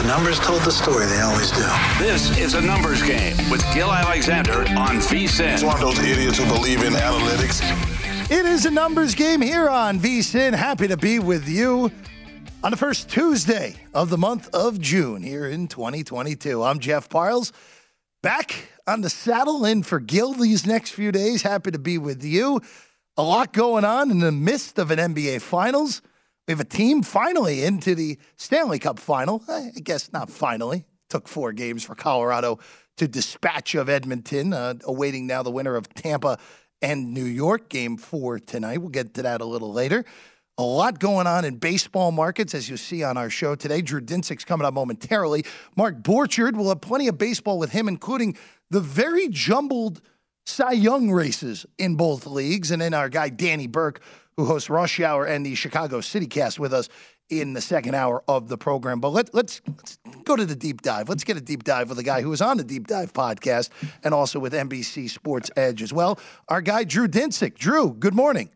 The numbers told the story, they always do. This is a numbers game with Gill Alexander on VSIN. It's one of those idiots who believe in analytics. It is a numbers game here on VSIN. Happy to be with you on the first Tuesday of the month of June here in 2022. I'm Jeff Parles, back on the saddle in for Gill these next few days. Happy to be with you. A lot going on in the midst of an NBA Finals. We have a team finally into the Stanley Cup final. I guess not finally. Took four games for Colorado to dispatch of Edmonton, uh, awaiting now the winner of Tampa and New York, game four tonight. We'll get to that a little later. A lot going on in baseball markets, as you see on our show today. Drew Dinsick's coming up momentarily. Mark Borchard will have plenty of baseball with him, including the very jumbled Cy Young races in both leagues. And then our guy, Danny Burke, who hosts Rush Hour and the Chicago City Cast with us in the second hour of the program. But let, let's, let's go to the deep dive. Let's get a deep dive with a guy who was on the Deep Dive podcast and also with NBC Sports Edge as well. Our guy, Drew Dinsick. Drew, good morning.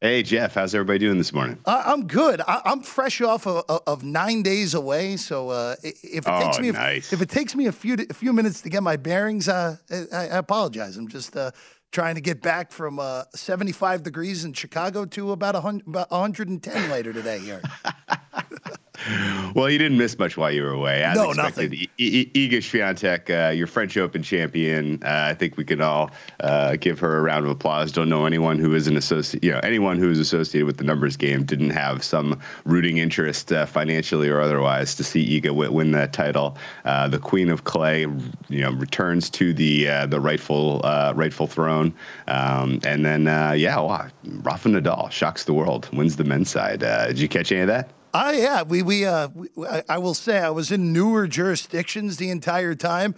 Hey Jeff, how's everybody doing this morning? I, am good. I, am fresh off of, of, nine days away, so uh, if it oh, takes me nice. a, if it takes me a few a few minutes to get my bearings, uh, I, I, apologize. I'm just uh, trying to get back from uh, 75 degrees in Chicago to about, 100, about 110 later today here. well, you didn't miss much while you were away. As no, expected. nothing. I- I- Iga Swiatek, uh, your French Open champion. Uh, I think we can all uh, give her a round of applause. Don't know anyone who is an associate, you know, anyone who is associated with the numbers game didn't have some rooting interest, uh, financially or otherwise, to see Iga w- win that title. Uh, the Queen of Clay, you know, returns to the uh, the rightful rightful throne, um, and then yeah, wow, Rafa Nadal shocks the world, wins the men's side. did you catch any of that? Oh yeah, we we uh, we, I will say I was in newer jurisdictions the entire time.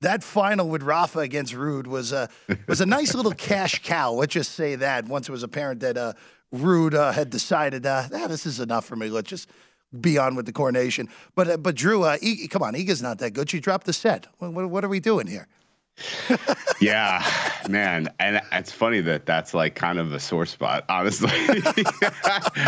That final with Rafa against Ruud was a was a nice little cash cow. Let's just say that. Once it was apparent that uh, Ruud uh, had decided, uh, ah, this is enough for me. Let's just be on with the coronation. But uh, but Drew, uh, e- come on, Iga's not that good. She dropped the set. What, what, what are we doing here? Yeah, man, and it's funny that that's like kind of a sore spot. Honestly,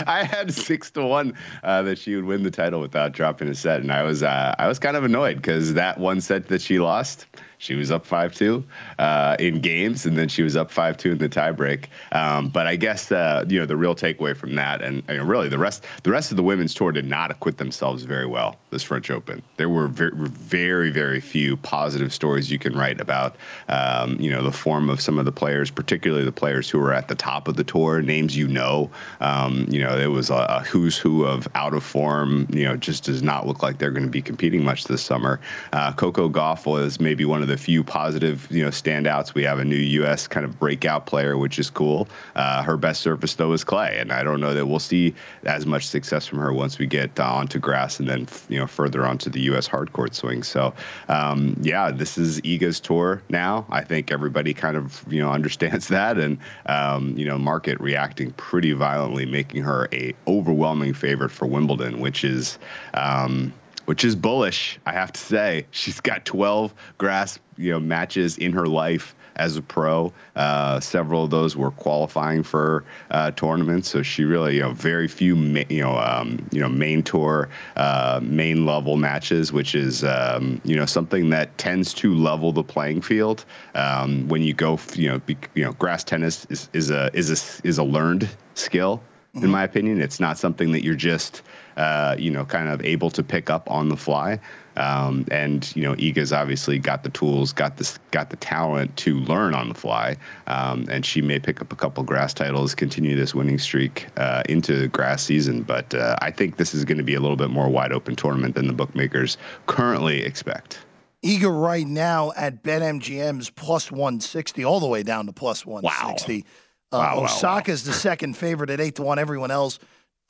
I had six to one uh, that she would win the title without dropping a set, and I was uh, I was kind of annoyed because that one set that she lost, she was up five two uh, in games, and then she was up five two in the tiebreak. Um, but I guess uh, you know the real takeaway from that, and, and, really the rest the rest of the women's tour did not acquit themselves very well this French Open. There were very very, very few positive stories you can write about um, you know the form of some of the players, particularly the players who were at the top of the tour, names you know. Um, you know it was a, a who's who of out of form. You know just does not look like they're going to be competing much this summer. Uh, Coco Gauff was maybe one of the the few positive, you know, standouts. We have a new U.S. kind of breakout player, which is cool. Uh, her best surface though is clay, and I don't know that we'll see as much success from her once we get uh, onto grass and then you know further onto the U.S. hardcourt swing. So um, yeah, this is Iga's tour now. I think everybody kind of you know understands that, and um, you know, market reacting pretty violently, making her a overwhelming favorite for Wimbledon, which is. Um, which is bullish. I have to say, she's got 12 grass, you know, matches in her life as a pro. Uh, several of those were qualifying for uh, tournaments, so she really, you know, very few, ma- you know, um, you know, main tour, uh, main level matches, which is, um, you know, something that tends to level the playing field. Um, when you go, you know, be, you know, grass tennis is, is a is a is a learned skill in my opinion. It's not something that you're just, uh, you know, kind of able to pick up on the fly. Um, and you know, Iga's obviously got the tools, got this, got the talent to learn on the fly. Um, and she may pick up a couple grass titles, continue this winning streak uh, into grass season. But uh, I think this is going to be a little bit more wide open tournament than the bookmakers currently expect. Iga right now at BetMGM's plus 160, all the way down to plus 160. Wow. Uh, Wow, wow, Osaka's the second favorite at 8 to 1. Everyone else,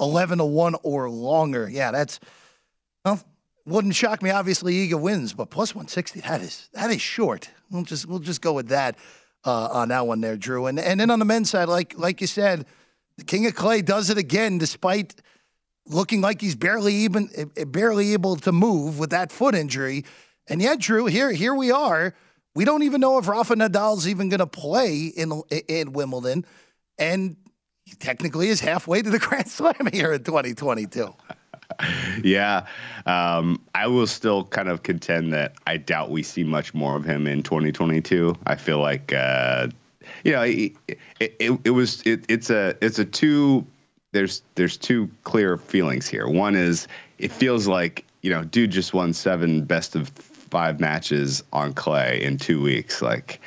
11 to 1 or longer. Yeah, that's, well, wouldn't shock me. Obviously, Iga wins, but plus 160, that is, that is short. We'll just, we'll just go with that uh, on that one there, Drew. And, and then on the men's side, like, like you said, the King of Clay does it again, despite looking like he's barely even, eh, barely able to move with that foot injury. And yet, Drew, here here we are. We don't even know if Rafa Nadal's even going to play in in Wimbledon, and he technically is halfway to the Grand Slam here in 2022. yeah, um, I will still kind of contend that I doubt we see much more of him in 2022. I feel like, uh, you know, it, it, it, was it, it's a it's a two there's there's two clear feelings here. One is it feels like you know, dude just won seven best of five matches on clay in two weeks. Like,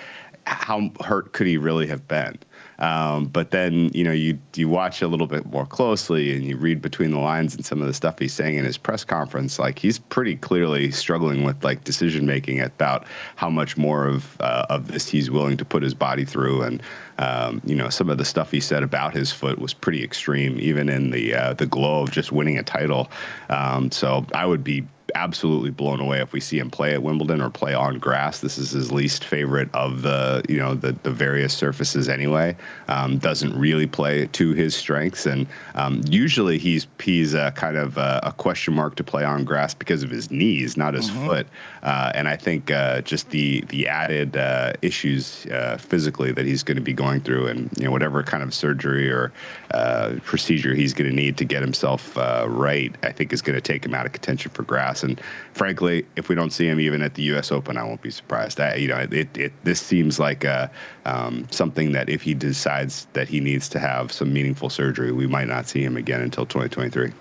how hurt could he really have been? Um, but then you know you you watch a little bit more closely and you read between the lines and some of the stuff he's saying in his press conference. Like he's pretty clearly struggling with like decision making about how much more of uh, of this he's willing to put his body through. And um, you know some of the stuff he said about his foot was pretty extreme, even in the uh, the glow of just winning a title. Um, so I would be absolutely blown away if we see him play at Wimbledon or play on grass. This is his least favorite of the you know the the various surfaces anyway. Um, doesn't really play to his strengths, and um, usually he's he's a kind of a, a, question mark to play on grass because of his knees, not his mm-hmm. foot. Uh, and I think uh, just the the added uh, issues uh, physically that he's going to be going through, and you know whatever kind of surgery or uh, procedure he's going to need to get himself uh, right, I think is going to take him out of contention for grass. And frankly, if we don't see him even at the U.S. Open, I won't be surprised. I, you know, it, it this seems like a, um, something that if he decides that he needs to have some meaningful surgery, we might not see him again until 2023.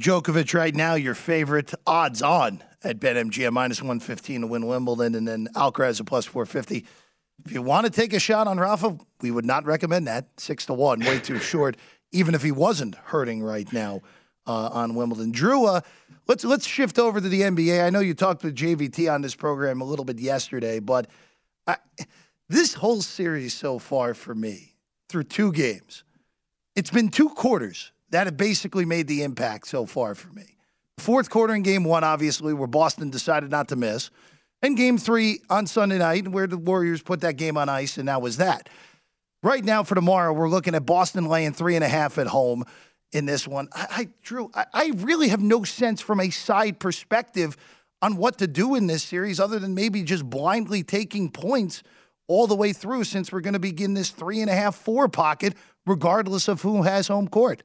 Djokovic right now, your favorite odds on at BetMGM minus 115 to win Wimbledon, and then Alcaraz at plus 450. If you want to take a shot on Rafa, we would not recommend that. Six to one, way too short, even if he wasn't hurting right now uh, on Wimbledon. Drew, uh, let's let's shift over to the NBA. I know you talked with JVT on this program a little bit yesterday, but I, this whole series so far for me, through two games, it's been two quarters that have basically made the impact so far for me. Fourth quarter in game one, obviously, where Boston decided not to miss. And game three on Sunday night, where the Warriors put that game on ice, and that was that. Right now, for tomorrow, we're looking at Boston laying three and a half at home in this one. I, I Drew, I, I really have no sense from a side perspective on what to do in this series other than maybe just blindly taking points all the way through since we're going to begin this three and a half, four pocket, regardless of who has home court.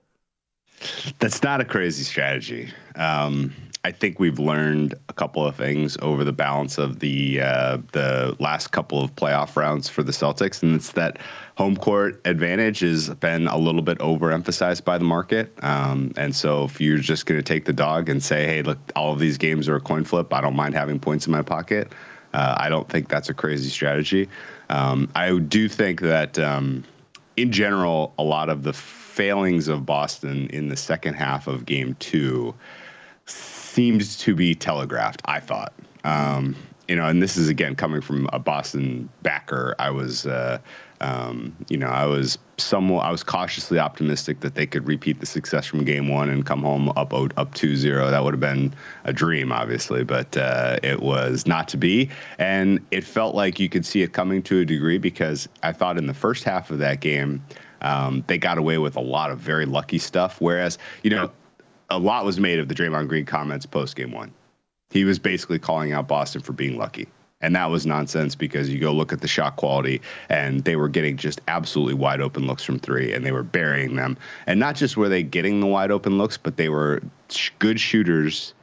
That's not a crazy strategy. Um, I think we've learned a couple of things over the balance of the uh, the last couple of playoff rounds for the Celtics, and it's that home court advantage has been a little bit overemphasized by the market. Um, and so, if you're just going to take the dog and say, "Hey, look, all of these games are a coin flip. I don't mind having points in my pocket," uh, I don't think that's a crazy strategy. Um, I do think that, um, in general, a lot of the failings of Boston in the second half of Game Two seemed to be telegraphed. I thought, um, you know, and this is again coming from a Boston backer. I was, uh, um, you know, I was somewhat, I was cautiously optimistic that they could repeat the success from Game One and come home up up 2-0. That would have been a dream, obviously, but uh, it was not to be. And it felt like you could see it coming to a degree because I thought in the first half of that game. Um, they got away with a lot of very lucky stuff. Whereas, you know, a lot was made of the Draymond Green comments post game one. He was basically calling out Boston for being lucky. And that was nonsense because you go look at the shot quality and they were getting just absolutely wide open looks from three and they were burying them. And not just were they getting the wide open looks, but they were good shooters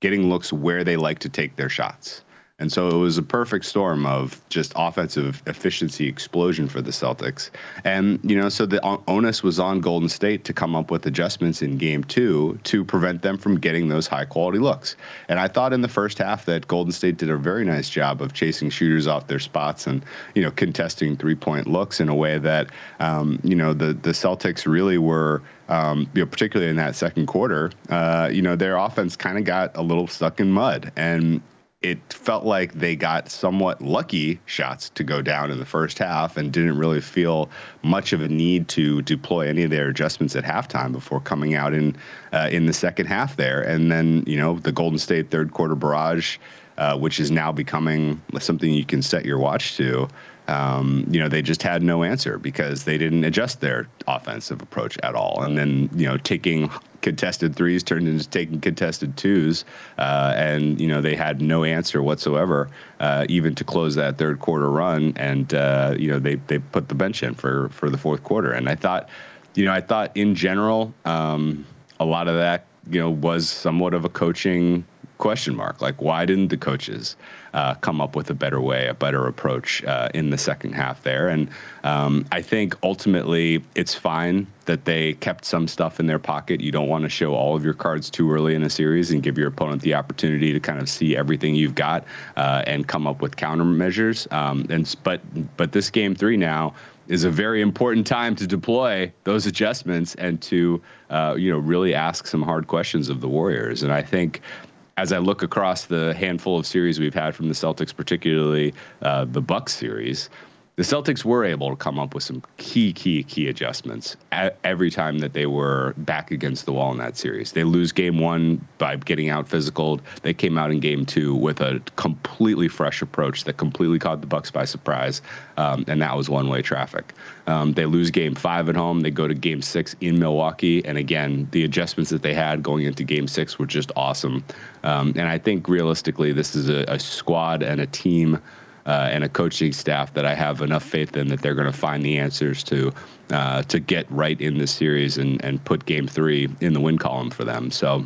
getting looks where they like to take their shots. And so it was a perfect storm of just offensive efficiency explosion for the Celtics. And, you know, so the onus was on Golden State to come up with adjustments in game two to prevent them from getting those high quality looks. And I thought in the first half that Golden State did a very nice job of chasing shooters off their spots and, you know, contesting three point looks in a way that, um, you know, the, the Celtics really were. Um, you know, particularly in that second quarter, uh, you know, their offense kind of got a little stuck in mud. And it felt like they got somewhat lucky shots to go down in the first half and didn't really feel much of a need to deploy any of their adjustments at halftime before coming out in uh, in the second half there. And then you know the Golden State third quarter barrage, uh, which is now becoming something you can set your watch to um, you know, they just had no answer because they didn't adjust their offensive approach at all. And then, you know, taking contested threes turned into taking contested twos, uh, and you know they had no answer whatsoever, uh, even to close that third quarter run. And uh, you know they they put the bench in for for the fourth quarter. And I thought, you know, I thought in general, um, a lot of that you know was somewhat of a coaching question mark. Like, why didn't the coaches uh, come up with a better way, a better approach uh, in the second half there? And um, I think ultimately it's fine that they kept some stuff in their pocket. You don't want to show all of your cards too early in a series and give your opponent the opportunity to kind of see everything you've got uh, and come up with countermeasures. Um, and but but this game three now is a very important time to deploy those adjustments and to uh, you know really ask some hard questions of the Warriors. And I think as I look across the handful of series we've had from the Celtics, particularly uh, the Bucks series, the Celtics were able to come up with some key, key, key adjustments every time that they were back against the wall in that series. They lose game one by getting out physical. They came out in game two with a completely fresh approach that completely caught the Bucks by surprise, um, and that was one-way traffic. Um, they lose game five at home. They go to game six in Milwaukee, and again, the adjustments that they had going into game six were just awesome. Um, and I think realistically, this is a, a squad and a team uh, and a coaching staff that I have enough faith in that they're going to find the answers to uh, to get right in this series and and put Game Three in the win column for them. So.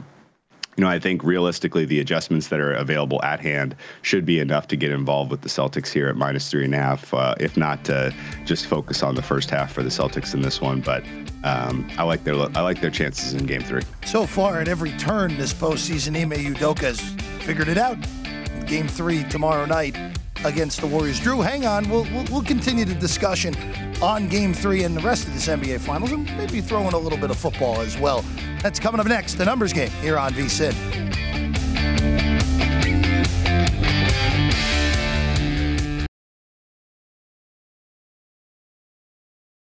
You know, I think realistically, the adjustments that are available at hand should be enough to get involved with the Celtics here at minus three and a half. Uh, if not, to just focus on the first half for the Celtics in this one. But um, I like their I like their chances in Game Three. So far, at every turn this postseason, Ime Udoka has figured it out. Game Three tomorrow night against the Warriors. Drew, hang on. We'll, we'll, we'll, continue the discussion on game three and the rest of this NBA Finals and maybe throw in a little bit of football as well. That's coming up next, the numbers game here on VSIN.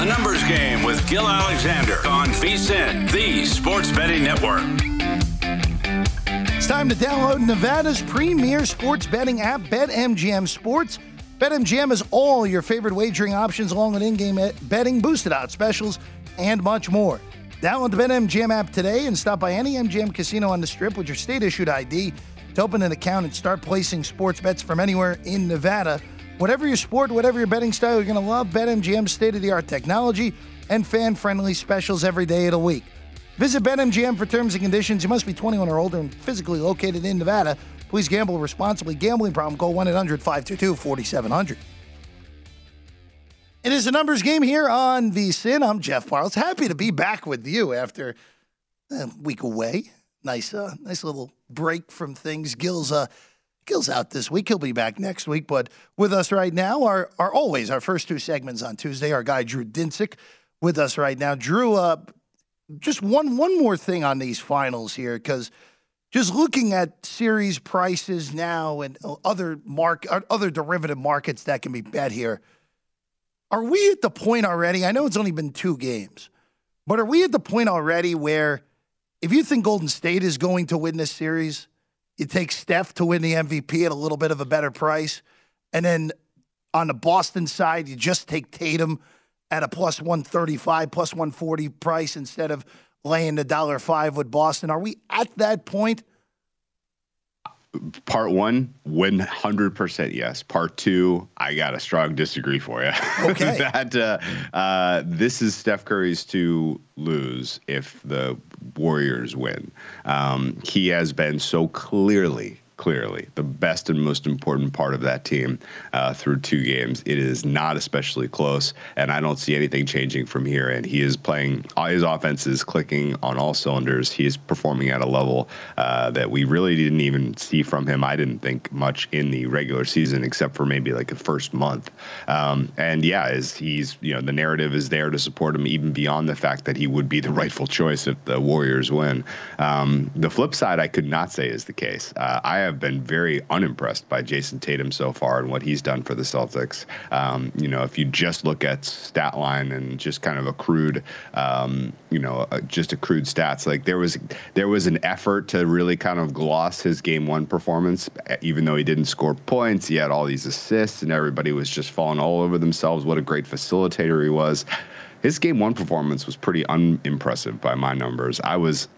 The Numbers Game with Gill Alexander on VSIN, the Sports Betting Network. It's time to download Nevada's premier sports betting app, BetMGM Sports. BetMGM has all your favorite wagering options along with in-game betting, boosted odds specials, and much more. Download the BetMGM app today and stop by any MGM casino on the Strip with your state-issued ID to open an account and start placing sports bets from anywhere in Nevada. Whatever your sport, whatever your betting style, you're going to love BetMGM's state of the art technology and fan friendly specials every day of the week. Visit BetMGM for terms and conditions. You must be 21 or older and physically located in Nevada. Please gamble responsibly. Gambling problem, call 1 800 522 4700. It is a numbers game here on VSIN. I'm Jeff Parles. Happy to be back with you after a week away. nice, uh, nice little break from things. Gill's, uh, Gill's out this week. He'll be back next week. But with us right now are, are always our first two segments on Tuesday. Our guy Drew Dinsick with us right now. Drew, uh, just one one more thing on these finals here, because just looking at series prices now and other mark other derivative markets that can be bet here, are we at the point already? I know it's only been two games, but are we at the point already where if you think Golden State is going to win this series, you take Steph to win the MVP at a little bit of a better price, and then on the Boston side, you just take Tatum at a plus 135, plus 140 price instead of laying the dollar five with Boston. Are we at that point? Part one, 100% yes. Part two, I got a strong disagree for you. Okay. that uh, uh, this is Steph Curry's to lose if the Warriors win. Um, he has been so clearly clearly the best and most important part of that team uh, through two games. It is not especially close, and I don't see anything changing from here. And he is playing, all his offense is clicking on all cylinders. He is performing at a level uh, that we really didn't even see from him. I didn't think much in the regular season, except for maybe like the first month. Um, and yeah, is he's you know the narrative is there to support him even beyond the fact that he would be the rightful choice if the Warriors win. Um, the flip side, I could not say is the case. Uh, I have been very unimpressed by Jayson Tatum so far and what he's done for the Celtics. Um, you know, if you just look at stat line and just kind of a crude, um, you know, uh, just a crude stats, like there was there was an effort to really kind of gloss his game one performance, even though he didn't score points. He had all these assists, and everybody was just falling all over themselves. What a great facilitator he was his game one performance was pretty unimpressive by my numbers. I was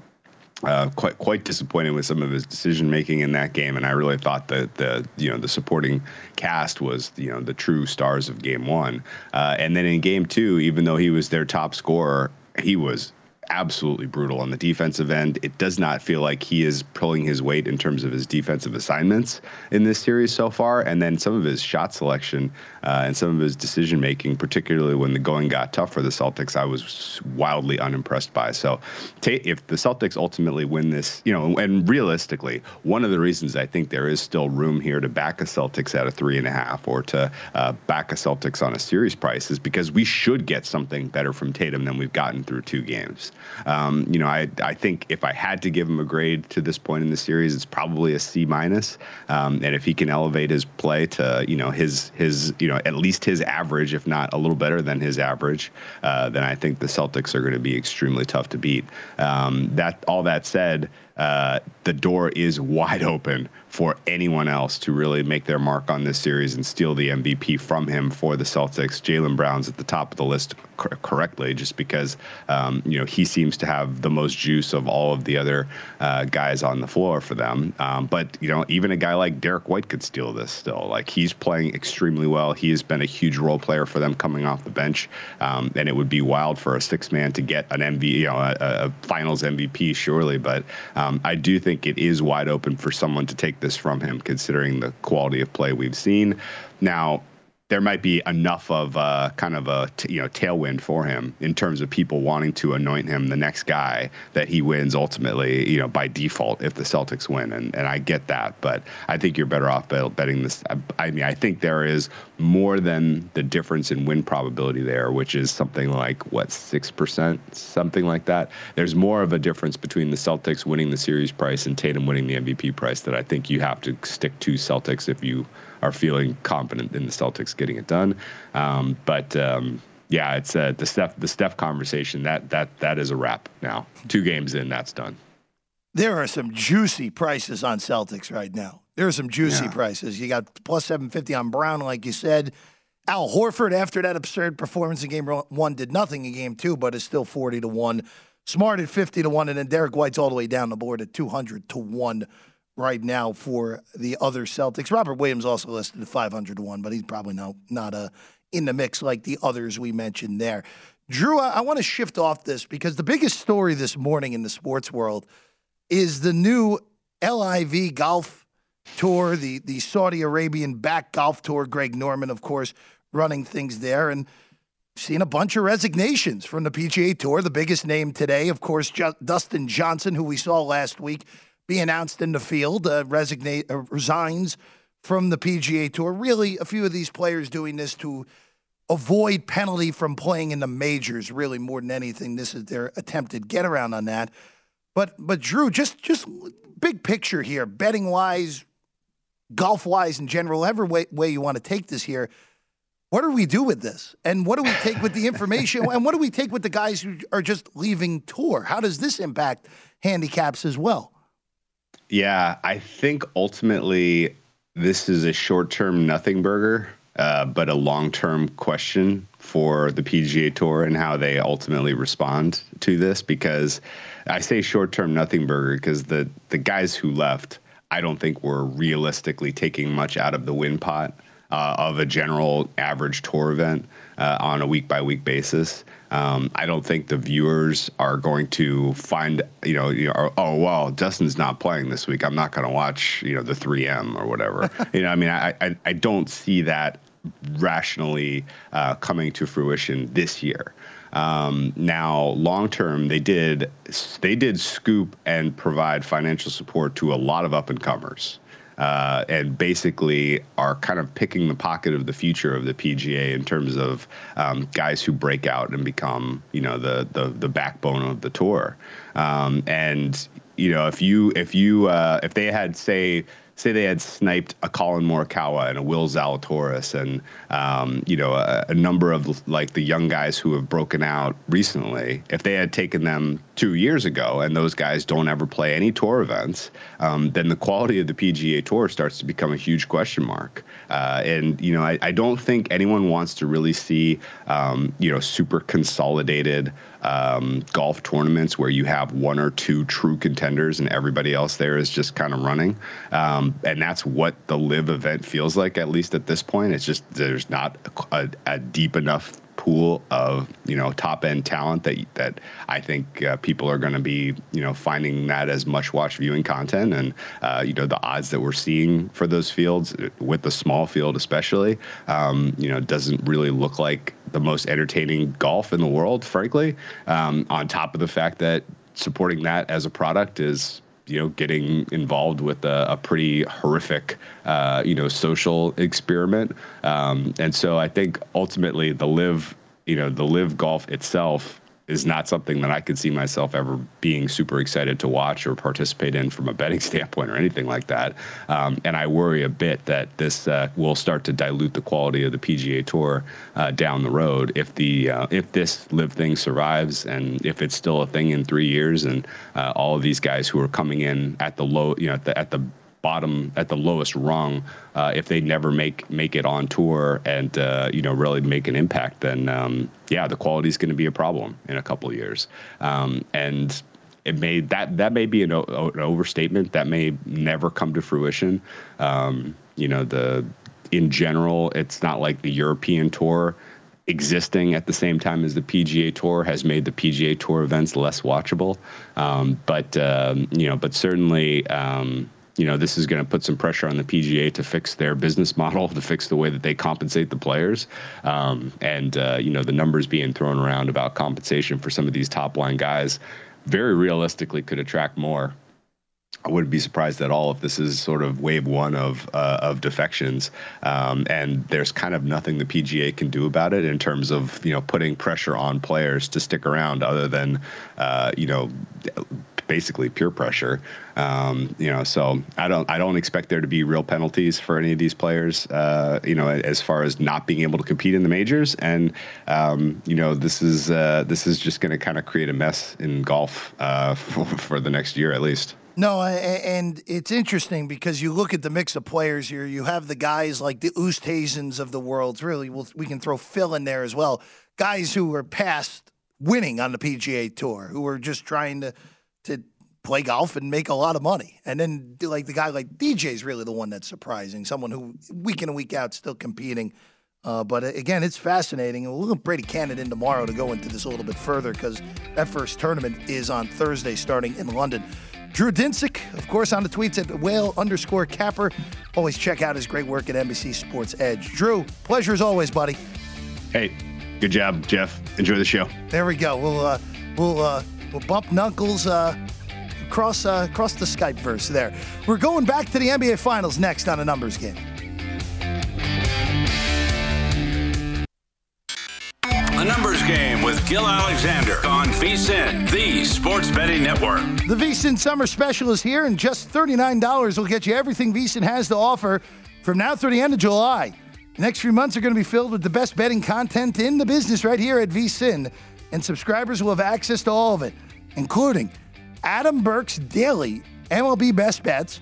uh, quite quite disappointed with some of his decision making in that game, and I really thought that the you know the supporting cast was you know the true stars of Game One, uh, and then in Game Two, even though he was their top scorer, he was absolutely brutal on the defensive end. It does not feel like he is pulling his weight in terms of his defensive assignments in this series so far. And then some of his shot selection uh, and some of his decision making, particularly when the going got tough for the Celtics, I was wildly unimpressed by. So if the Celtics ultimately win this, you know, and realistically, one of the reasons I think there is still room here to back a Celtics at a three and a half or to uh, back a Celtics on a series price is because we should get something better from Tatum than we've gotten through two games. Um, you know, I I think if I had to give him a grade to this point in the series, it's probably a C minus. Um, and if he can elevate his play to you know his his you know at least his average, if not a little better than his average, uh, then I think the Celtics are going to be extremely tough to beat. Um, that all that said uh, the door is wide open for anyone else to really make their mark on this series and steal the MVP from him for the Celtics. Jaylen Brown's at the top of the list cor- correctly, just because um, you know he seems to have the most juice of all of the other uh, guys on the floor for them. Um, but you know, even a guy like Derrick White could steal this still. Like he's playing extremely well. He has been a huge role player for them coming off the bench, um, and it would be wild for a six man to get an MVP, you know, a, a Finals MVP surely, but. Um, Um, I do think it is wide open for someone to take this from him, considering the quality of play we've seen. Now, there might be enough of uh, kind of a t- you know tailwind for him in terms of people wanting to anoint him the next guy that he wins ultimately you know by default if the Celtics win. And and I get that but I think you're better off betting this I, I mean I think there is more than the difference in win probability there which is something like what six percent? Something like that. There's more of a difference between the Celtics winning the series price and Tatum winning the MVP price that I think you have to stick to Celtics if you are feeling confident in the Celtics getting it done. Um, but um, yeah, it's uh, the Steph the Steph conversation that that that is a wrap now. Two games in, that's done. There are some juicy prices on Celtics right now. There are some juicy Yeah. prices. You got plus 750 on Brown, like you said. Al Horford, after that absurd performance in game one, did nothing in game two, but is still 40 to 1. Smart at 50 to 1. And then Derrick White's all the way down the board at 200 to 1 right now for the other Celtics. Robert Williams also listed at 500 to 1, but he's probably not, not uh, in the mix like the others we mentioned there. Drew, I, I want to shift off this because the biggest story this morning in the sports world is the new LIV golf tour, the the Saudi Arabian back golf tour. Greg Norman, of course, running things there. And seen a bunch of resignations from the PGA Tour. The biggest name today, of course, Dustin Johnson, who we saw last week be announced in the field, uh, uh, resigns from the PGA Tour. Really, a few of these players doing this to avoid penalty from playing in the majors. Really, more than anything, this is their attempted get around on that. But but Drew, just just big picture here, betting wise, golf wise in general, every way, way you want to take this here. What do we do with this? And what do we take with the information? and what do we take with the guys who are just leaving tour? How does this impact handicaps as well? Yeah, I think ultimately this is a short term nothing burger, uh, but a long term question for the PGA Tour and how they ultimately respond to this. Because I say short term nothing burger because the, the guys who left, I don't think were realistically taking much out of the win pot uh, of a general average tour event uh, on a week by week basis. Um, I don't think the viewers are going to find, you know, you know, oh well, Dustin's not playing this week. I'm not going to watch, you know, the 3M or whatever. you know, I mean, I, I, I don't see that rationally uh, coming to fruition this year. Um, now, long term, they did they did scoop and provide financial support to a lot of up and comers uh, and basically are kind of picking the pocket of the future of the PGA in terms of um, guys who break out and become, you know, the the, the backbone of the tour. Um, and you know, if you if you uh, if they had say say they had sniped a Collin Morikawa and a Will Zalatoris and um, you know a, a, number of like the young guys who have broken out recently, if they had taken them two years ago and those guys don't ever play any tour events, um, then the quality of the PGA Tour starts to become a huge question mark. Uh, and you know I, I, don't think anyone wants to really see um, you know super consolidated um, golf tournaments where you have one or two true contenders and everybody else there is just kind of running. Um, and that's what the LIV event feels like, at least at this point. It's just there's not a, a deep enough pool of you know top end talent that that I think uh, people are going to be you know finding that as much watch viewing content and uh, you know the odds that we're seeing for those fields with the small field especially um, you know doesn't really look like the most entertaining golf in the world frankly um, on top of the fact that supporting that as a product is you know getting involved with a, a pretty horrific uh, you know social experiment. Um, and so i think ultimately the LIV you know the LIV golf itself is not something that I could see myself ever being super excited to watch or participate in from a betting standpoint or anything like that. Um, and I worry a bit that this uh, will start to dilute the quality of the PGA Tour uh, down the road if the uh, if this LIV thing survives and if it's still a thing in three years and uh, all of these guys who are coming in at the low you know at the, at the bottom at the lowest rung uh, if they never make make it on tour and uh, you know really make an impact then um, yeah the quality is going to be a problem in a couple years. Um, and it may that that may be an, an, overstatement. That may never come to fruition. Um, you know the in general it's not like the European tour existing at the same time as the PGA Tour has made the PGA Tour events less watchable. Um, but um, you know, but certainly, um, you know, this is going to put some pressure on the PGA to fix their business model, to fix the way that they compensate the players. Um, and, uh, you know, the numbers being thrown around about compensation for some of these top line guys very realistically could attract more. I wouldn't be surprised at all if this is sort of wave one of uh, of defections, um, and there's kind of nothing the PGA can do about it in terms of you know putting pressure on players to stick around, other than uh, you know basically peer pressure. Um, you know, so I don't I don't expect there to be real penalties for any of these players. Uh, you know, as far as not being able to compete in the majors, and um, you know, this is uh, this is just going to kind of create a mess in golf uh, for, for the next year at least. No, and it's interesting because you look at the mix of players here. You have the guys like the Oosthuizens of the world. Really, we'll, we can throw Phil in there as well. Guys who are past winning on the PGA Tour, who are just trying to play golf and make a lot of money. And then like the guy like DJ is really the one that's surprising, someone who week in and week out still competing. Uh, but uh, again, it's fascinating. We'll look Brady Kannon in tomorrow to go into this a little bit further because that first tournament is on Thursday starting in London. Drew Dinsick, of course, on the tweets at whale underscore capper. Always check out his great work at NBC Sports Edge. Drew, pleasure as always, buddy. Hey, Good job, Jeff. Enjoy the show. There we go. We'll uh, we'll uh, we'll bump knuckles uh, across uh, across the Skype verse there. We're going back to the NBA Finals next on a numbers game. A numbers game with Gill Alexander on VSIN, the sports betting network. The VSIN Summer Special is here, and just $39 will get you everything VSIN has to offer from now through the end of July. The next few months are going to be filled with the best betting content in the business right here at VSIN, and subscribers will have access to all of it, including Adam Burke's daily MLB best bets,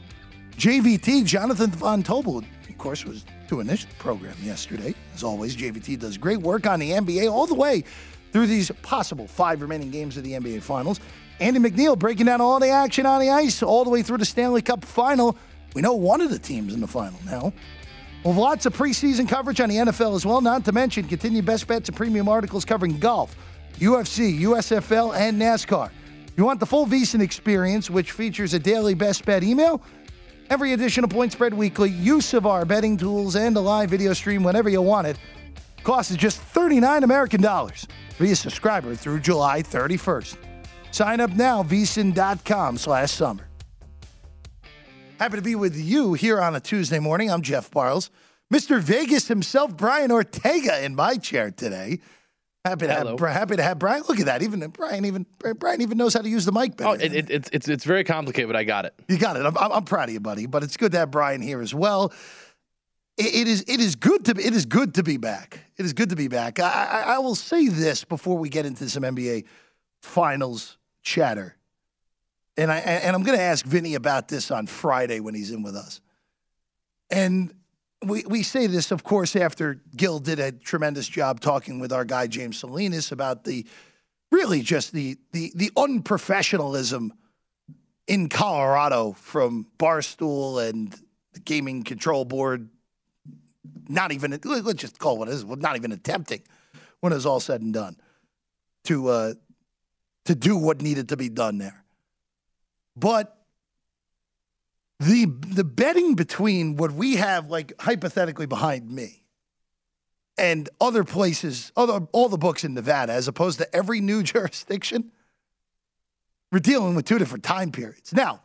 JVT, Jonathan Von Tobel, of course, was doing this program yesterday. As always, JVT does great work on the NBA all the way through these possible five remaining games of the NBA Finals. Andy McNeil breaking down all the action on the ice all the way through the Stanley Cup final. We know one of the teams in the final now. Well, lots of preseason coverage on the NFL as well, not to mention continued best bets and premium articles covering golf, UFC, USFL, and NASCAR. You want the full VSIN experience, which features a daily best bet email, every additional point spread weekly, use of our betting tools, and a live video stream whenever you want it. Cost is just 39 American dollars. Be a subscriber through July 31st. Sign up now, vsin.com slash summer. Happy to be with you here on a Tuesday morning. I'm Jeff Parles. Mr. Vegas himself, Brian Ortega, in my chair today. Happy to Hello. have happy to have Brian. Look at that. Even Brian even Brian even knows how to use the mic better. Oh, it, it, it's it's it's very complicated, but I got it. You got it. I'm, I'm I'm proud of you, buddy. But it's good to have Brian here as well. It, it is it is good to be, it is good to be back. It is good to be back. I, I, I will say this before we get into some NBA finals chatter, and I and I'm going to ask Vinny about this on Friday when he's in with us. And we we say this, of course, after Gill did a tremendous job talking with our guy James Salinas about the really just the the the unprofessionalism in Colorado from Barstool and the gaming control board, not even let's just call it what it is, not even attempting when it was all said and done to uh, to do what needed to be done there. But the the betting between what we have like hypothetically behind me and other places, other all the books in Nevada, as opposed to every new jurisdiction we're dealing with two different time periods. Now,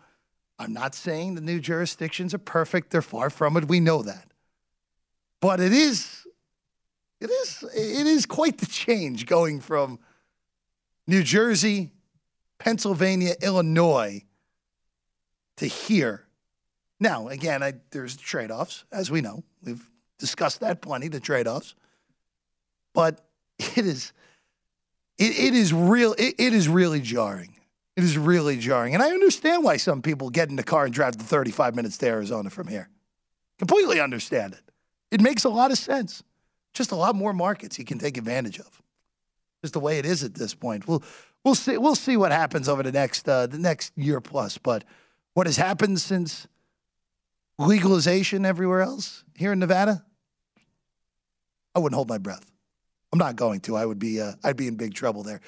I'm not saying the new jurisdictions are perfect. They're far from it. We know that. But it is it is it is quite the change going from New Jersey, Pennsylvania, Illinois to here. Now, again, I, there's trade-offs, as we know. We've discussed that plenty, the trade-offs. But it is it, it is real it, it is really jarring. It is really jarring. And I understand why some people get in the car and drive the 35 minutes to Arizona from here. Completely understand it. It makes a lot of sense. Just a lot more markets you can take advantage of. Just the way it is at this point. We'll we'll see we'll see what happens over the next uh, the next year plus. But what has happened since legalization everywhere else here in Nevada, I wouldn't hold my breath. I'm not going to. I would be uh, I'd be in big trouble there.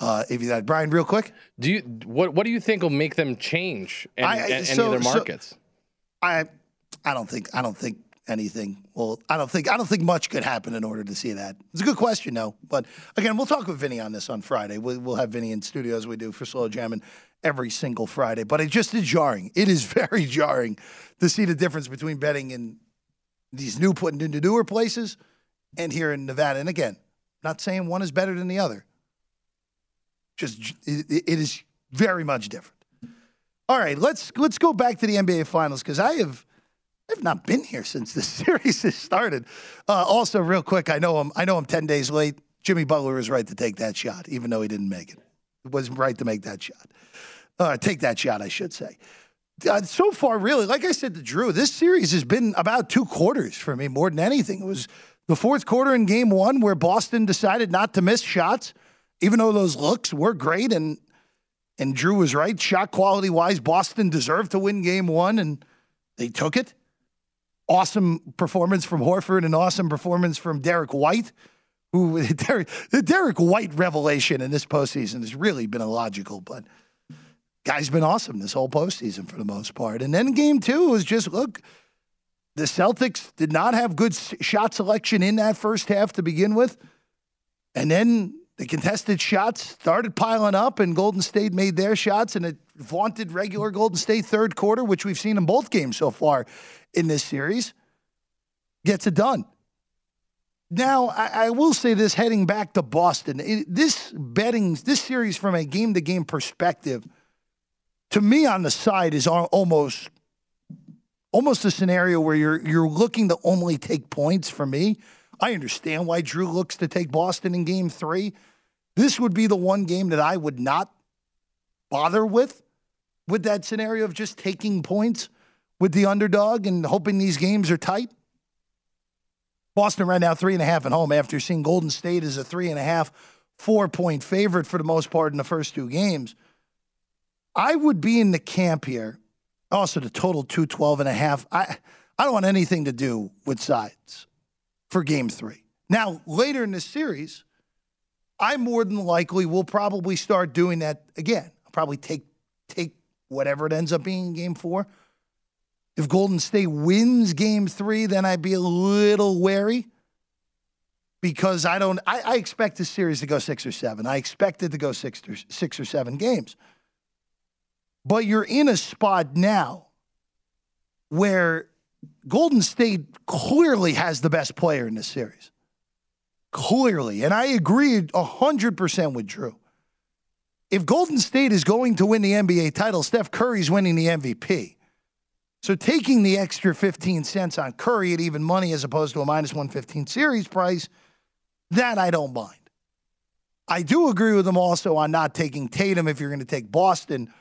Uh, if you that, Brian, real quick. Do you what what do you think will make them change any, I- I- any so- of their so- markets? I I don't think I don't think anything. Well, I don't think I don't think much could happen in order to see that. It's a good question, though. But again, we'll talk with Vinny on this on Friday. We'll, we'll have Vinny in studio as we do for Slow Jamming every single Friday. But it just is jarring. It is very jarring to see the difference between betting in these new putting into newer places and here in Nevada. And again, not saying one is better than the other. Just it, it is very much different. All right, let's let's go back to the NBA Finals because I have I've not been here since the series has started. Uh, also, real quick, I know I'm I know I'm ten days late. Jimmy Butler was right to take that shot, even though he didn't make it. Was right to make that shot. Uh, take that shot, I should say. Uh, so far, really, like I said to Drew, this series has been about two quarters for me more than anything. It was the fourth quarter in Game One where Boston decided not to miss shots, even though those looks were great and and Drew was right. Shot quality wise, Boston deserved to win game one, and they took it. Awesome performance from Horford, and awesome performance from Derrick White, who the Derrick White revelation in this postseason has really been illogical, but guy's been awesome this whole postseason for the most part. And then game two was just look, the Celtics did not have good shot selection in that first half to begin with. And then the contested shots started piling up, and Golden State made their shots in a vaunted regular Golden State third quarter, which we've seen in both games so far in this series, gets it done. Now, I, I will say this heading back to Boston, it, this betting, this series from a game to game perspective, to me on the side is almost almost a scenario where you're you're looking to only take points for me. I understand why Drew looks to take Boston in game 3. This would be the one game that I would not bother with with that scenario of just taking points with the underdog and hoping these games are tight. Boston right now three and a half at home after seeing Golden State as a three and a half, four point favorite for the most part in the first two games. I would be in the camp here. Also, the total 212 and a half. I, I don't want anything to do with sides for game three. Now, later in the series, I more than likely will probably start doing that again. I'll probably take take whatever it ends up being in game four. If Golden State wins game three, then I'd be a little wary because I don't I, I expect this series to go six or seven. I expect it to go six or six or seven games. But you're in a spot now where Golden State clearly has the best player in this series. Clearly. And I agree 100% with Drew. If Golden State is going to win the NBA title, Steph Curry's winning the MVP. So taking the extra 15 cents on Curry at even money as opposed to a minus 115 series price, that I don't mind. I do agree with them also on not taking Tatum if you're going to take Boston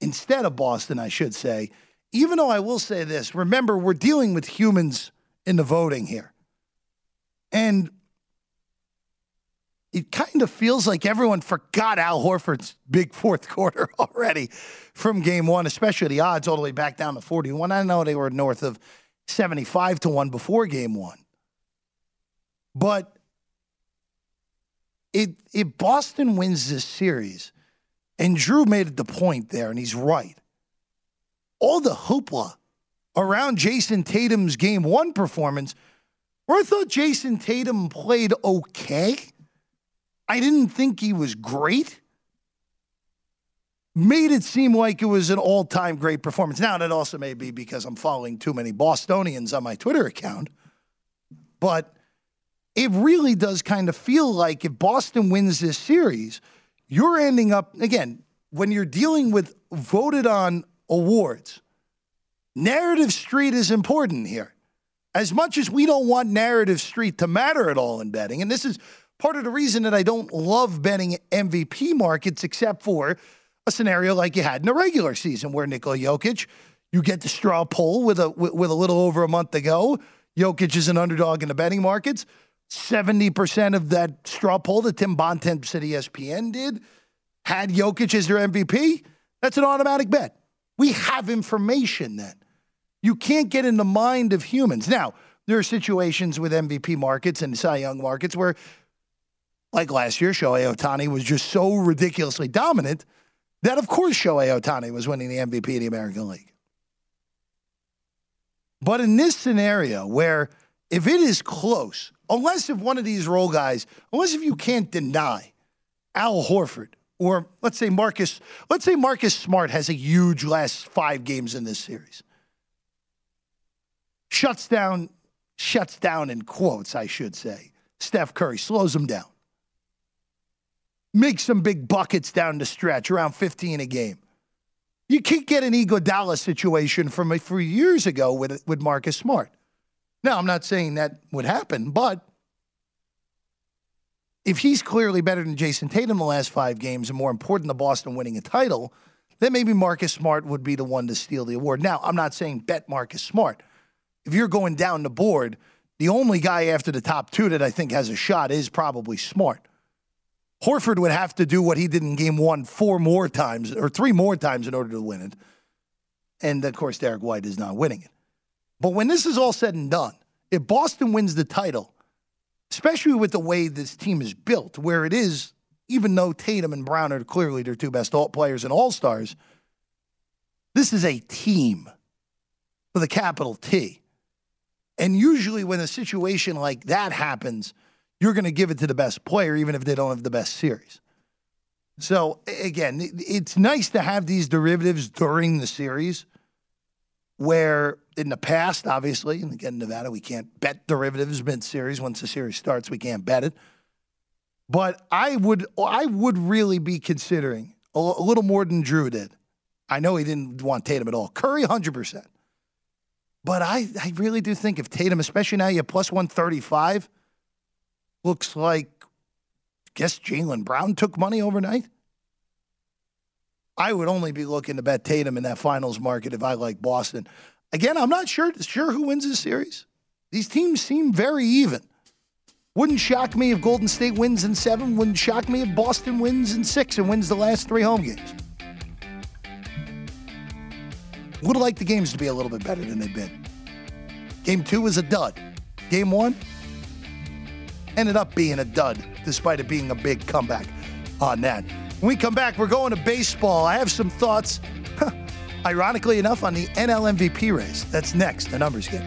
instead of Boston, I should say. Even though I will say this, remember, we're dealing with humans in the voting here. And it kind of feels like everyone forgot Al Horford's big fourth quarter already from game one, especially the odds all the way back down to 41. I know they were north of 75 to 1 before game one. But it, if Boston wins this series, and Drew made the point there, and he's right, all the hoopla around Jayson Tatum's game one performance, where I thought Jayson Tatum played okay I didn't think he was great. Made it seem like it was an all time great performance. Now, that also may be because I'm following too many Bostonians on my Twitter account. But it really does kind of feel like if Boston wins this series, you're ending up, again, when you're dealing with voted on awards, narrative street is important here. As much as we don't want narrative street to matter at all in betting, and this is part of the reason that I don't love betting MVP markets, except for a scenario like you had in the regular season where Nikola Jokic, you get the straw poll with a with a little over a month to go. Jokic is an underdog in the betting markets. 70% of that straw poll that Tim Bontemps said ESPN did had Jokic as their MVP. That's an automatic bet. We have information then. You can't get in the mind of humans. Now, there are situations with MVP markets and Cy Young markets where like last year, Shohei Ohtani was just so ridiculously dominant that, of course, Shohei Ohtani was winning the MVP of the American League. But in this scenario, where if it is close, unless if one of these role guys, unless if you can't deny Al Horford or let's say Marcus, let's say Marcus Smart has a huge last five games in this series, shuts down, shuts down in quotes, I should say. Steph Curry slows him down make some big buckets down the stretch, around 15 a game. You can't get an Iguodala situation from a few years ago with, with Marcus Smart. Now, I'm not saying that would happen, but if he's clearly better than Jayson Tatum the last five games and more important than Boston winning a title, then maybe Marcus Smart would be the one to steal the award. Now, I'm not saying bet Marcus Smart. If you're going down the board, the only guy after the top two that I think has a shot is probably Smart. Horford would have to do what he did in game one four more times or three more times in order to win it. And of course, Derrick White is not winning it. But when this is all said and done, if Boston wins the title, especially with the way this team is built, where it is, even though Tatum and Brown are clearly their two best all players and all stars, this is a team with a capital T. And usually, when a situation like that happens, you're going to give it to the best player, even if they don't have the best series. So again, it's nice to have these derivatives during the series where in the past, obviously, and again, Nevada, we can't bet derivatives mid series. Once the series starts, we can't bet it. But I would, I would really be considering a, little more than Drew did. I know he didn't want Tatum at all. Curry, hundred percent. But I, I really do think if Tatum, especially now you have plus one thirty five, looks like, guess Jaylen Brown took money overnight. I would only be looking to bet Tatum in that finals market if I like Boston. Again, I'm not sure sure who wins this series. These teams seem very even. Wouldn't shock me if Golden State wins in seven. Wouldn't shock me if Boston wins in six and wins the last three home games. Would liked the games to be a little bit better than they've been. Game two was a dud. Game one ended up being a dud, despite it being a big comeback on that. When we come back, we're going to baseball. I have some thoughts, ironically enough, on the NL MVP race. That's next, the numbers game.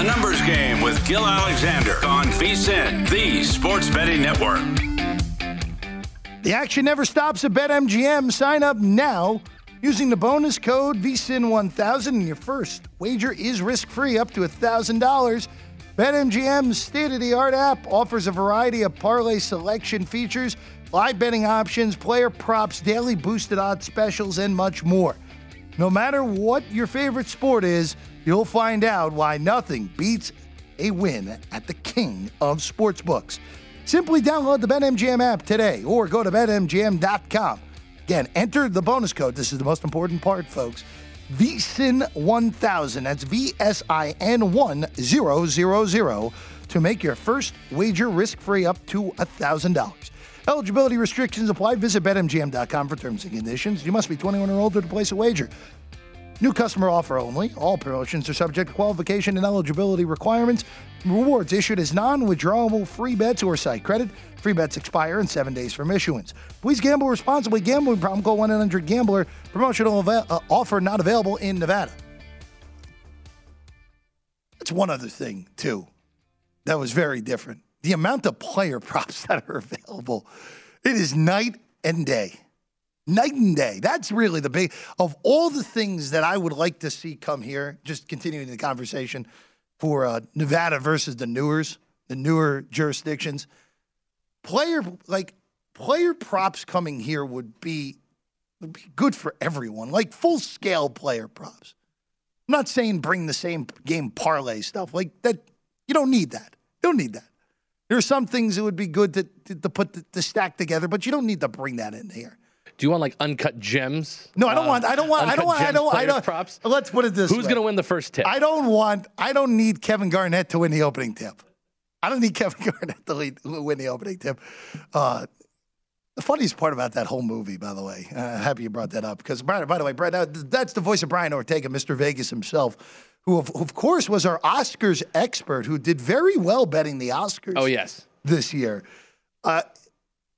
A numbers game with Gill Alexander on VSIN, the Sports Betting Network. The action never stops at BetMGM. Sign up now using the bonus code VSIN1000 and your first wager is risk-free up to $1,000. BetMGM's state-of-the-art app offers a variety of parlay selection features, live betting options, player props, daily boosted odds specials, and much more. No matter what your favorite sport is, you'll find out why nothing beats a win at the king of sportsbooks. Simply download the BetMGM app today or go to betmgm.com. Again, enter the bonus code. This is the most important part, folks. VSIN1000. That's V S I N 1000 to make your first wager risk free up to $1,000. Eligibility restrictions apply. Visit betmgm.com for terms and conditions. You must be 21 or older to place a wager. New customer offer only. All promotions are subject to qualification and eligibility requirements. Rewards issued as non withdrawable free bets or site credit. Free bets expire in seven days from issuance. Please gamble responsibly. Gambling problem, call 1 800 Gambler. Promotional uh, offer not available in Nevada. That's one other thing, too, that was very different. The amount of player props that are available, it is night and day night and day. That's really the big of all the things that I would like to see come here. Just continuing the conversation for uh, Nevada versus the newers, the newer jurisdictions. Player like player props coming here would be would be good for everyone. Like full scale player props. I'm not saying bring the same game parlay stuff like that. You don't need that. You don't need that. There are some things that would be good to, to, to put the, the stack together, but you don't need to bring that in here. Do you want like uncut gems? No, I don't Uh, want. I don't want. I don't want. I don't. I don't. Props. Let's put it this Who's way. going to win the first tip? I don't want. I don't need Kevin Garnett to win the opening tip. I don't need Kevin Garnett to lead, win the opening tip. Uh, the funniest part about that whole movie, by the way, uh, happy you brought that up because, by, by the way, Brad, uh, that's the voice of Brian Ortega, Mr. Vegas himself, who of, of course was our Oscars expert, who did very well betting the Oscars. oh yes. this year. Uh,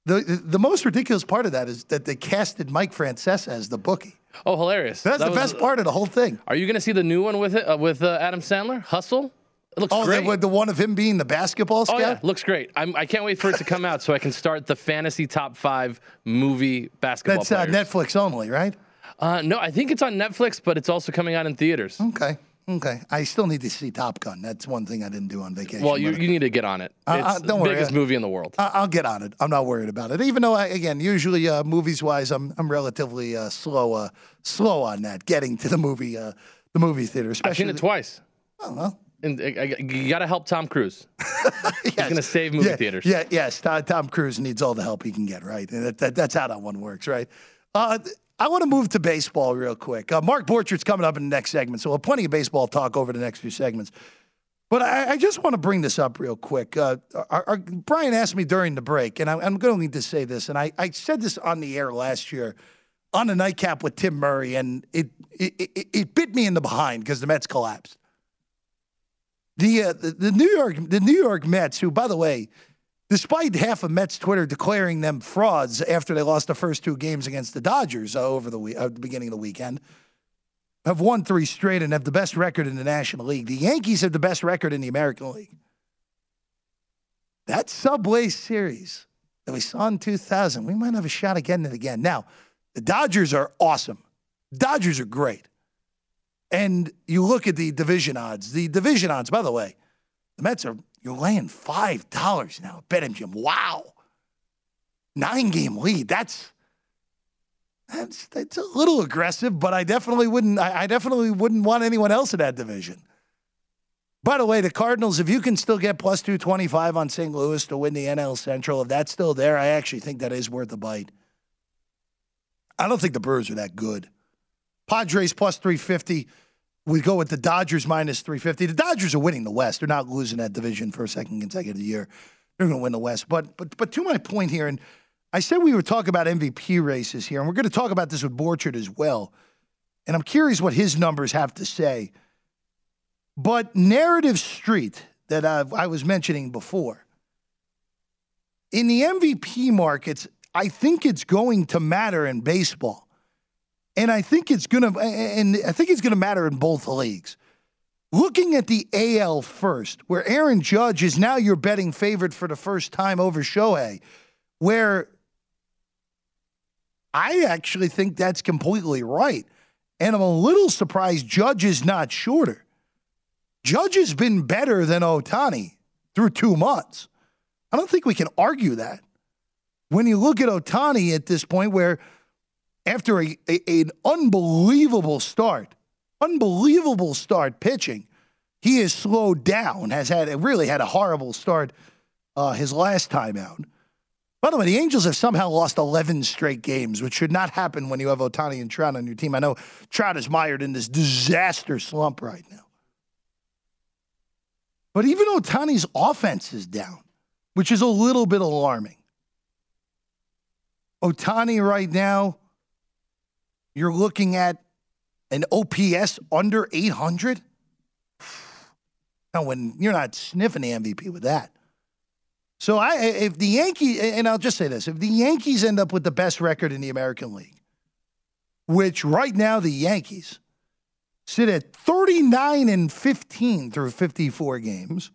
the, the most ridiculous part of that is that they casted Mike Francesa as the bookie. Oh, hilarious. That's That the was- best part of the whole thing. Are you going to see the new one with it uh, with uh, Adam Sandler? Hustle. It looks Oh, great. the, the one of him being the basketball Oh scout. yeah, looks great. I'm, I can't wait for it to come out so I can start the fantasy top five movie basketball That's uh. Netflix only, right? Uh, no, I think it's on Netflix, but it's also coming out in theaters. Okay. Okay. I still need to see Top Gun. That's one thing I didn't do on vacation. Well, you, you need to get on it. Uh, It's uh, don't the worry. biggest movie in the world. I- I'll get on it. I'm not worried about it. Even though, I, again, usually uh, movies wise, I'm I'm relatively uh, slow uh, slow on that getting to the movie uh, the movie theater. I've seen it twice. Oh, well. And you got to help Tom Cruise. He's going to save movie yeah, theaters. Yeah, yes. Tom, Tom Cruise needs all the help he can get, right? That, that, that's how that one works, right? Uh, I want to move to baseball real quick. Uh, Mark Borchardt's coming up in the next segment, so we'll have plenty of baseball talk over the next few segments. But I, I just want to bring this up real quick. Uh, our, our, Brian asked me during the break, and I, I'm going to need to say this, and I, I said this on the air last year on the nightcap with Tim Murray, and it it, it, it bit me in the behind because the Mets collapsed. The, uh, the the New York the New York Mets, who by the way, despite half of Mets Twitter declaring them frauds after they lost the first two games against the Dodgers uh, over the week, uh, the beginning of the weekend, have won three straight and have the best record in the National League. The Yankees have the best record in the American League. That Subway Series that we saw in 2000, we might have a shot at getting it again. Now, the Dodgers are awesome. Dodgers are great. And you look at the division odds. The division odds, by the way, the Mets are you're laying five dollars now at BetMGM. Wow, nine game lead. That's that's that's a little aggressive, but I definitely wouldn't. I, I definitely wouldn't want anyone else in that division. By the way, the Cardinals, if you can still get plus 225 on St. Louis to win the NL Central, if that's still there, I actually think that is worth a bite. I don't think the Brewers are that good. Padres plus 350. We go with the Dodgers minus 350. The Dodgers are winning the West. They're not losing that division for a second consecutive year. They're going to win the West. But but but to my point here, and I said we would talk about MVP races here, and we're going to talk about this with Borchard as well. And I'm curious what his numbers have to say. But Narrative Street that i I was mentioning before, in the MVP markets, I think it's going to matter in baseball. And I think it's to, and I think it's to matter in both leagues. Looking at the AL first, where Aaron Judge is now your betting favorite for the first time over Shohei, where I actually think that's completely right. And I'm a little surprised Judge is not shorter. Judge has been better than Ohtani through two months. I don't think we can argue that. When you look at Ohtani at this point, where after a, a, an unbelievable start, unbelievable start pitching, he has slowed down, has had really had a horrible start uh, his last time out. By the way, the Angels have somehow lost 11 straight games, which should not happen when you have Ohtani and Trout on your team. I know Trout is mired in this disaster slump right now. But even Ohtani's offense is down, which is a little bit alarming. Otani right now, you're looking at an OPS under 800. Now, when you're not sniffing the MVP with that. So I, if the Yankees, and I'll just say this, if the Yankees end up with the best record in the American League, which right now the Yankees sit at 39 and 15 through 54 games,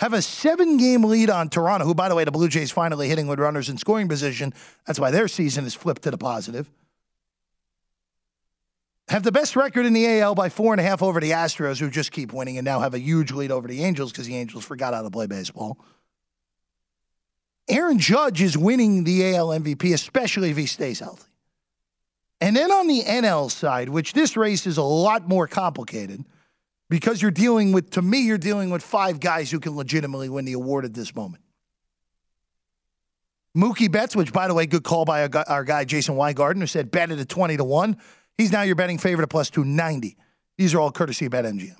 have a seven game lead on Toronto, who, by the way, the Blue Jays finally hitting with runners in scoring position. That's why their season is flipped to the positive. Have the best record in the AL by four and a half over the Astros, who just keep winning and now have a huge lead over the Angels because the Angels forgot how to play baseball. Aaron Judge is winning the AL MVP, especially if he stays healthy. And then on the NL side, which this race is a lot more complicated because you're dealing with, to me, you're dealing with five guys who can legitimately win the award at this moment. Mookie Betts, which, by the way, good call by our guy, Jason Weingarten, who said bet it at 20 to 1. He's now your betting favorite at plus 290. These are all courtesy of BetMGM.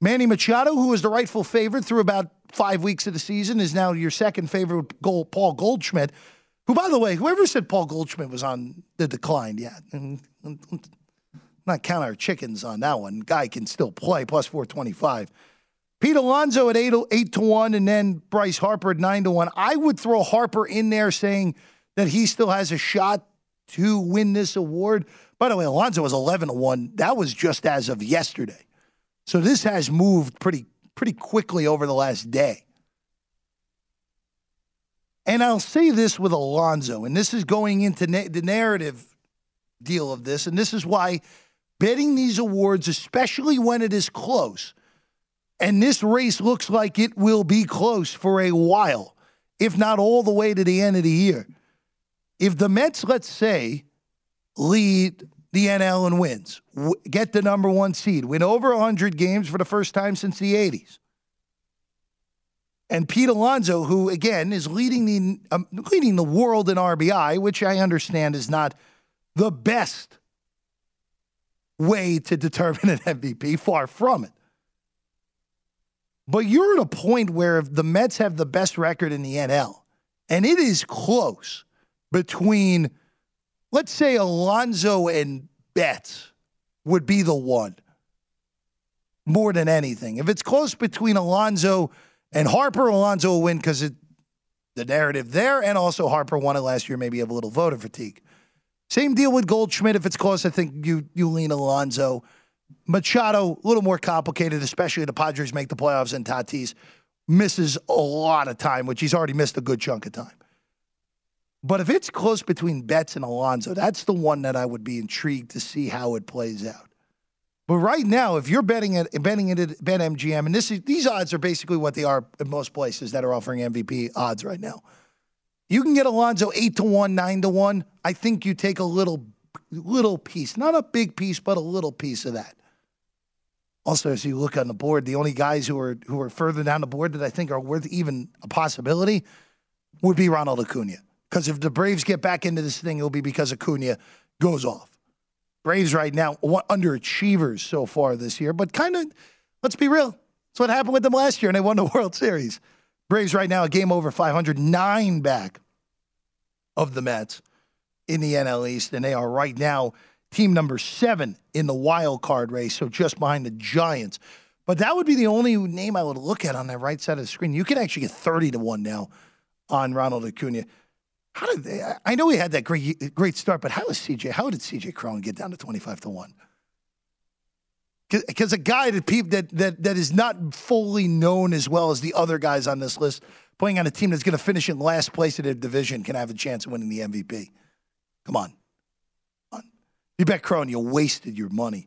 Manny Machado, who was the rightful favorite through about five weeks of the season, is now your second favorite, Gold, Paul Goldschmidt, who, by the way, whoever said Paul Goldschmidt was on the decline, yeah, not count our chickens on that one. Guy can still play, plus 425. Pete Alonso at 8, 8 to 1, and then Bryce Harper at 9 to 1. I would throw Harper in there saying that he still has a shot to win this award. By the way, Alonso was 11 to 1. That was just as of yesterday. So this has moved pretty pretty quickly over the last day. And I'll say this with Alonso, and this is going into na- the narrative deal of this, and this is why betting these awards, especially when it is close, and this race looks like it will be close for a while, if not all the way to the end of the year. If the Mets, let's say, lead the NL and wins, w- get the number one seed, win over 100 games for the first time since the 80s. And Pete Alonso, who again is leading the um, leading the world in RBI, which I understand is not the best way to determine an MVP, far from it. But you're at a point where if the Mets have the best record in the NL, and it is close between, let's say, Alonso and Betts would be the one more than anything. If it's close between Alonso and Harper, Alonso will win because the narrative there, and also Harper won it last year, maybe have a little voter fatigue. Same deal with Goldschmidt. If it's close, I think you you lean Alonso. Machado, a little more complicated, especially the Padres make the playoffs and Tatis misses a lot of time, which he's already missed a good chunk of time. But if it's close between Betts and Alonso, that's the one that I would be intrigued to see how it plays out. But right now, if you're betting it, betting at BetMGM, and this is, these odds are basically what they are in most places that are offering MVP odds right now. You can get Alonso eight to one, nine to one. I think you take a little, little piece, not a big piece, but a little piece of that. Also, as you look on the board, the only guys who are who are further down the board that I think are worth even a possibility would be Ronald Acuna. Because if the Braves get back into this thing, it'll be because Acuna goes off. Braves right now underachievers so far this year, but kind of let's be real. That's what happened with them last year, and they won the World Series. Braves right now a game over 509 back of the Mets in the NL East, and they are right now team number seven in the wild card race, so just behind the Giants. But that would be the only name I would look at on that right side of the screen. You can actually get 30 to 1 now on Ronald Acuna. How did they, I know he had that great great start, but how is CJ? How did CJ Cron get down to 25 to 1? Because a guy that, that, that, that is not fully known as well as the other guys on this list, playing on a team that's going to finish in last place in their division, can have a chance of winning the MVP. Come on. on You bet Cron, you wasted your money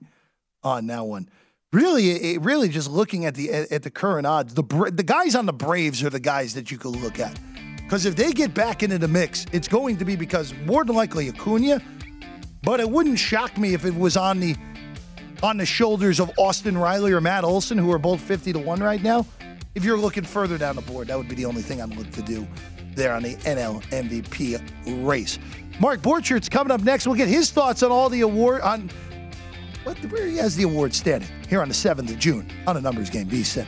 on that one. Really, it, really, just looking at the at the current odds, the the guys on the Braves are the guys that you could look at. Because if they get back into the mix, it's going to be because more than likely Acuna, but it wouldn't shock me if it was on the on the shoulders of Austin Riley or Matt Olson, who are both 50 to 1 right now. If you're looking further down the board, that would be the only thing I'm look to do there on the NL MVP race. Mark Borchert's coming up next. We'll get his thoughts on all the award on what where he has the award standing here on the 7th of June on a numbers game. Be set.